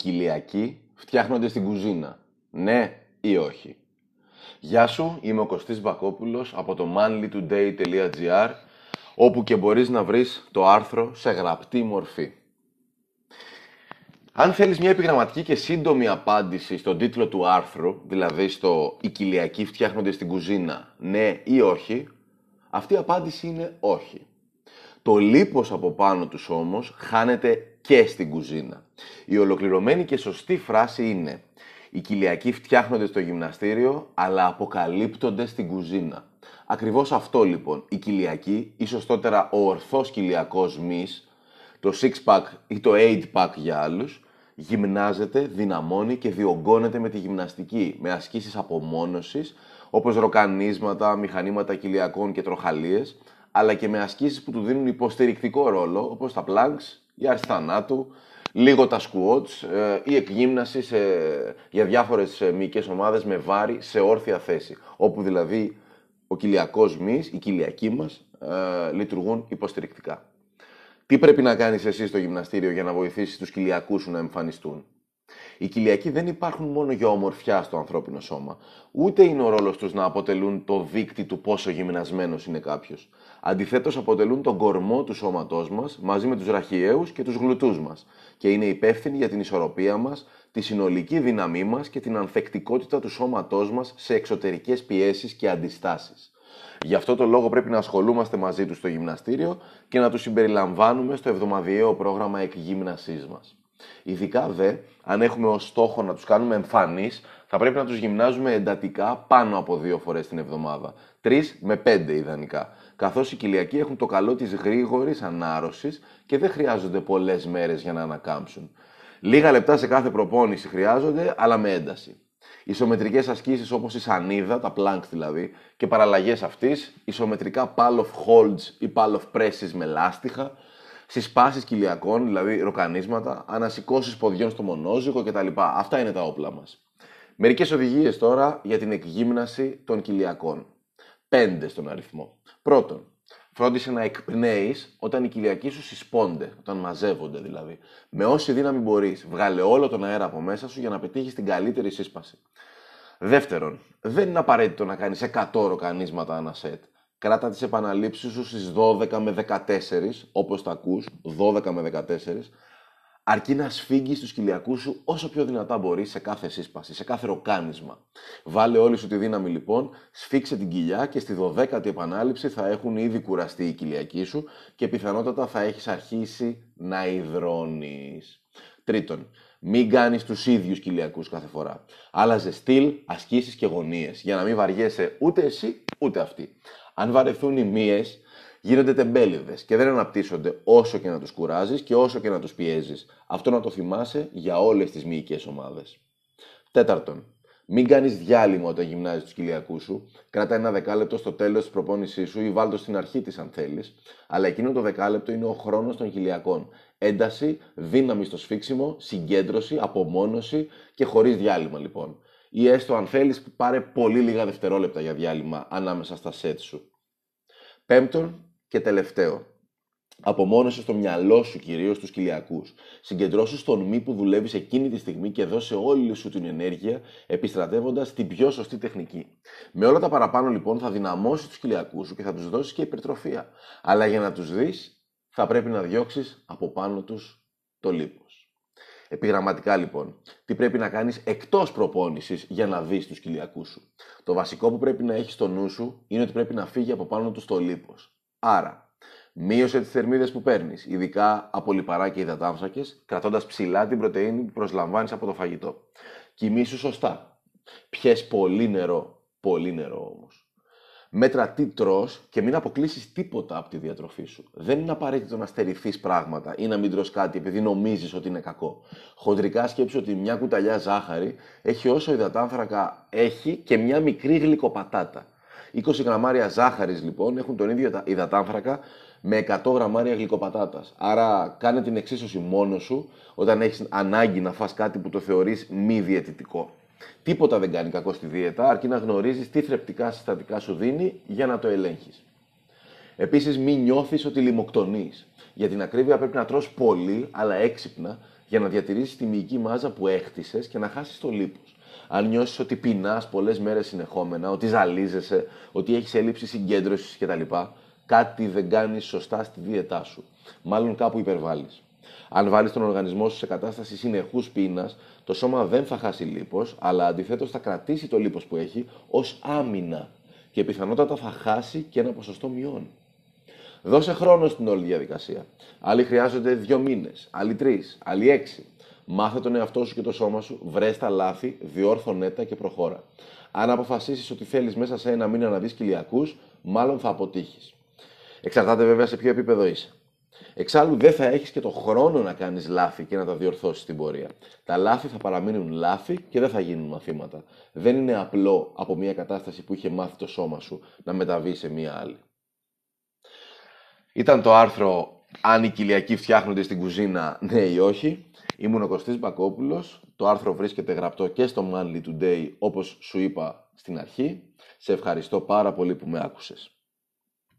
κοιλιακοί φτιάχνονται στην κουζίνα. Ναι ή όχι. Γεια σου, είμαι ο Κωστής Μπακόπουλος από το manlytoday.gr όπου και μπορείς να βρεις το άρθρο σε γραπτή μορφή. Αν θέλεις μια επιγραμματική και σύντομη απάντηση στον τίτλο του άρθρου, δηλαδή στο «Οι κοιλιακοί φτιάχνονται στην κουζίνα, ναι ή όχι», αυτή η απάντηση είναι όχι. Το λίπος από πάνω τους όμως χάνεται και στην κουζίνα. Η ολοκληρωμένη και σωστή φράση είναι «Οι κοιλιακοί φτιάχνονται στο γυμναστήριο, αλλά αποκαλύπτονται στην κουζίνα». Ακριβώς αυτό λοιπόν, οι κοιλιακοί ή σωστότερα ο ορθός κοιλιακός μυς, το six pack ή το eight pack για άλλους, γυμνάζεται, δυναμώνει και διωγγώνεται με τη γυμναστική, με ασκήσεις απομόνωσης, όπως ροκανίσματα, μηχανήματα κοιλιακών και τροχαλίες, αλλά και με ασκήσεις που του δίνουν υποστηρικτικό ρόλο, όπως τα planks, η άρση θανάτου, λίγο τα squats, ε, η εκγύμναση σε, για διάφορες ε, μυϊκές ομάδες με βάρη σε όρθια θέση, όπου δηλαδή ο κοιλιακός μυς, οι κοιλιακοί μας, ε, λειτουργούν υποστηρικτικά. Τι πρέπει να κάνεις εσύ στο γυμναστήριο για να βοηθήσεις τους κοιλιακούς σου να εμφανιστούν; Οι κοιλιακοί δεν υπάρχουν μόνο για ομορφιά στο ανθρώπινο σώμα. Ούτε είναι ο ρόλος τους να αποτελούν το δείκτη του πόσο γυμνασμένος είναι κάποιος. Αντιθέτως αποτελούν τον κορμό του σώματός μας μαζί με τους ραχιαίους και τους γλουτούς μας και είναι υπεύθυνοι για την ισορροπία μας, τη συνολική δύναμή μας και την ανθεκτικότητα του σώματός μας σε εξωτερικές πιέσεις και αντιστάσεις. Γι' αυτό το λόγο πρέπει να ασχολούμαστε μαζί τους στο γυμναστήριο και να τους συμπεριλαμβάνουμε στο εβδομαδιαίο πρόγραμμα εκγύμνασής μας. Ειδικά δε, αν έχουμε ως στόχο να τους κάνουμε εμφανείς, θα πρέπει να τους γυμνάζουμε εντατικά πάνω από δύο φορές την εβδομάδα. Τρεις με πέντε ιδανικά. Καθώς οι κοιλιακοί έχουν το καλό της γρήγορης ανάρρωσης και δεν χρειάζονται πολλές μέρες για να ανακάμψουν. Λίγα λεπτά σε κάθε προπόνηση χρειάζονται, αλλά με ένταση. Ισομετρικές ασκήσεις όπως η σανίδα, τα planks δηλαδή, και παραλλαγές αυτής, ισομετρικά pal of holds ή pal of presses με λάστιχα, συσπάσεις κοιλιακών, δηλαδή ροκανίσματα, ανασηκώσεις ποδιών στο μονόζυγο κτλ. Αυτά είναι τα όπλα μας. Μερικές οδηγίες τώρα για την εκγύμναση των κοιλιακών. Πέντε στον αριθμό. Πρώτον, φρόντισε να εκπνέεις όταν οι κοιλιακοί σου συσπώνται, όταν μαζεύονται δηλαδή. Με όση δύναμη μπορείς, βγάλε όλο τον αέρα από μέσα σου για να πετύχεις την καλύτερη σύσπαση. Δεύτερον, δεν είναι απαραίτητο να κάνεις 100 ροκανίσματα ανά σετ. Κράτα τις επαναλήψεις σου στις 12 με 14, όπως τα ακούς, 12 με 14, αρκεί να σφίγγεις τους κοιλιακούς σου όσο πιο δυνατά μπορείς σε κάθε σύσπαση, σε κάθε ροκάνισμα. Βάλε όλη σου τη δύναμη λοιπόν, σφίξε την κοιλιά και στη 12η επανάληψη θα έχουν ήδη κουραστεί οι κοιλιακοί σου και πιθανότατα θα έχεις αρχίσει να υδρώνεις. Τρίτον, μην κάνεις τους ίδιους κοιλιακούς κάθε φορά. Άλλαζε στυλ, ασκήσεις και γωνίες για να μην βαριέσαι ούτε εσύ ούτε αυτοί. Αν βαρεθούν οι μύες, γίνονται τεμπέληδες και δεν αναπτύσσονται όσο και να τους κουράζεις και όσο και να τους πιέζεις. Αυτό να το θυμάσαι για όλες τις μυϊκές ομάδες. Τέταρτον, μην κάνεις διάλειμμα όταν γυμνάζεις τους κοιλιακού σου. Κράτα ένα δεκάλεπτο στο τέλος της προπόνησής σου ή βάλτο στην αρχή της αν θέλεις. Αλλά εκείνο το δεκάλεπτο είναι ο χρόνος των κοιλιακών. Ένταση, δύναμη στο σφίξιμο, συγκέντρωση, απομόνωση και χωρίς διάλειμμα λοιπόν. Ή έστω αν θέλεις, πάρε πολύ λίγα δευτερόλεπτα για διάλειμμα ανάμεσα στα σετ σου. Πέμπτον, και τελευταίο. Απομόνωσες στο μυαλό σου κυρίως του κοιλιακούς. Συγκεντρώσου στον μη που δουλεύεις εκείνη τη στιγμή και δώσε όλη σου την ενέργεια επιστρατεύοντας την πιο σωστή τεχνική. Με όλα τα παραπάνω λοιπόν θα δυναμώσεις τους κοιλιακούς σου και θα τους δώσεις και υπερτροφία. Αλλά για να τους δεις θα πρέπει να διώξεις από πάνω τους το λίπος. Επιγραμματικά λοιπόν, τι πρέπει να κάνεις εκτός προπόνησης για να δεις τους κοιλιακούς σου. Το βασικό που πρέπει να έχεις στο νου σου είναι ότι πρέπει να φύγει από πάνω του το λίπος. Άρα, μείωσε τις θερμίδες που παίρνεις, ειδικά από λιπαρά και υδατάνθρακες, κρατώντας ψηλά την πρωτεΐνη που προσλαμβάνεις από το φαγητό. Κοιμήσου σωστά. Πιες πολύ νερό, πολύ νερό όμως. Μέτρα τι τρως και μην αποκλείσεις τίποτα από τη διατροφή σου. Δεν είναι απαραίτητο να στερηθείς πράγματα ή να μην τρως κάτι επειδή νομίζεις ότι είναι κακό. Χοντρικά σκέψου ότι μια κουταλιά ζάχαρη έχει όσο υδατάνθρακα έχει και μια μικρή γλυκοπατάτα. 20 γραμμάρια ζάχαρης λοιπόν έχουν τον ίδιο υδατάνθρακα με 100 γραμμάρια γλυκοπατάτας. Άρα κάνε την εξίσωση μόνος σου όταν έχεις ανάγκη να φας κάτι που το θεωρείς μη διαιτητικό. Τίποτα δεν κάνει κακό στη δίαιτα, αρκεί να γνωρίζεις τι θρεπτικά συστατικά σου δίνει για να το ελέγχεις. Επίσης, μην νιώθεις ότι λιμοκτονείς. Για την ακρίβεια πρέπει να τρως πολύ, αλλά έξυπνα, για να διατηρήσεις τη μυϊκή μάζα που έχτισες και να χάσεις το λίπος. Αν νιώσεις ότι πεινάς πολλές μέρες συνεχόμενα, ότι ζαλίζεσαι, ότι έχεις έλλειψη συγκέντρωσης κτλ., κάτι δεν κάνεις σωστά στη δίαιτά σου. Μάλλον κάπου υπερβάλλεις. Αν βάλεις τον οργανισμό σου σε κατάσταση συνεχούς πείνας, το σώμα δεν θα χάσει λίπος, αλλά αντιθέτως θα κρατήσει το λίπος που έχει ως άμυνα και πιθανότατα θα χάσει και ένα ποσοστό μειών. Δώσε χρόνο στην όλη διαδικασία. Άλλοι χρειάζονται δύο μήνες, άλλοι τρεις, άλλοι έξι. Μάθε τον εαυτό σου και το σώμα σου, βρες τα λάθη, διόρθωνε τα και προχώρα. Αν αποφασίσεις ότι θέλεις μέσα σε ένα μήνα να δεις κοιλιακούς, μάλλον θα αποτύχεις. Εξαρτάται βέβαια σε ποιο επίπεδο είσαι. Εξάλλου δεν θα έχεις και το χρόνο να κάνεις λάθη και να τα διορθώσεις στην πορεία. Τα λάθη θα παραμείνουν λάθη και δεν θα γίνουν μαθήματα. Δεν είναι απλό από μια κατάσταση που είχε μάθει το σώμα σου να μεταβεί σε μια άλλη. Ήταν το άρθρο «Αν οι κοιλιακοί φτιάχνονται στην κουζίνα, ναι ή όχι». Ήμουν ο Κωστής Μπακόπουλος. Το άρθρο βρίσκεται γραπτό και στο Manly Today, όπως σου είπα στην αρχή. Σε ευχαριστώ πάρα πολύ που με άκουσες.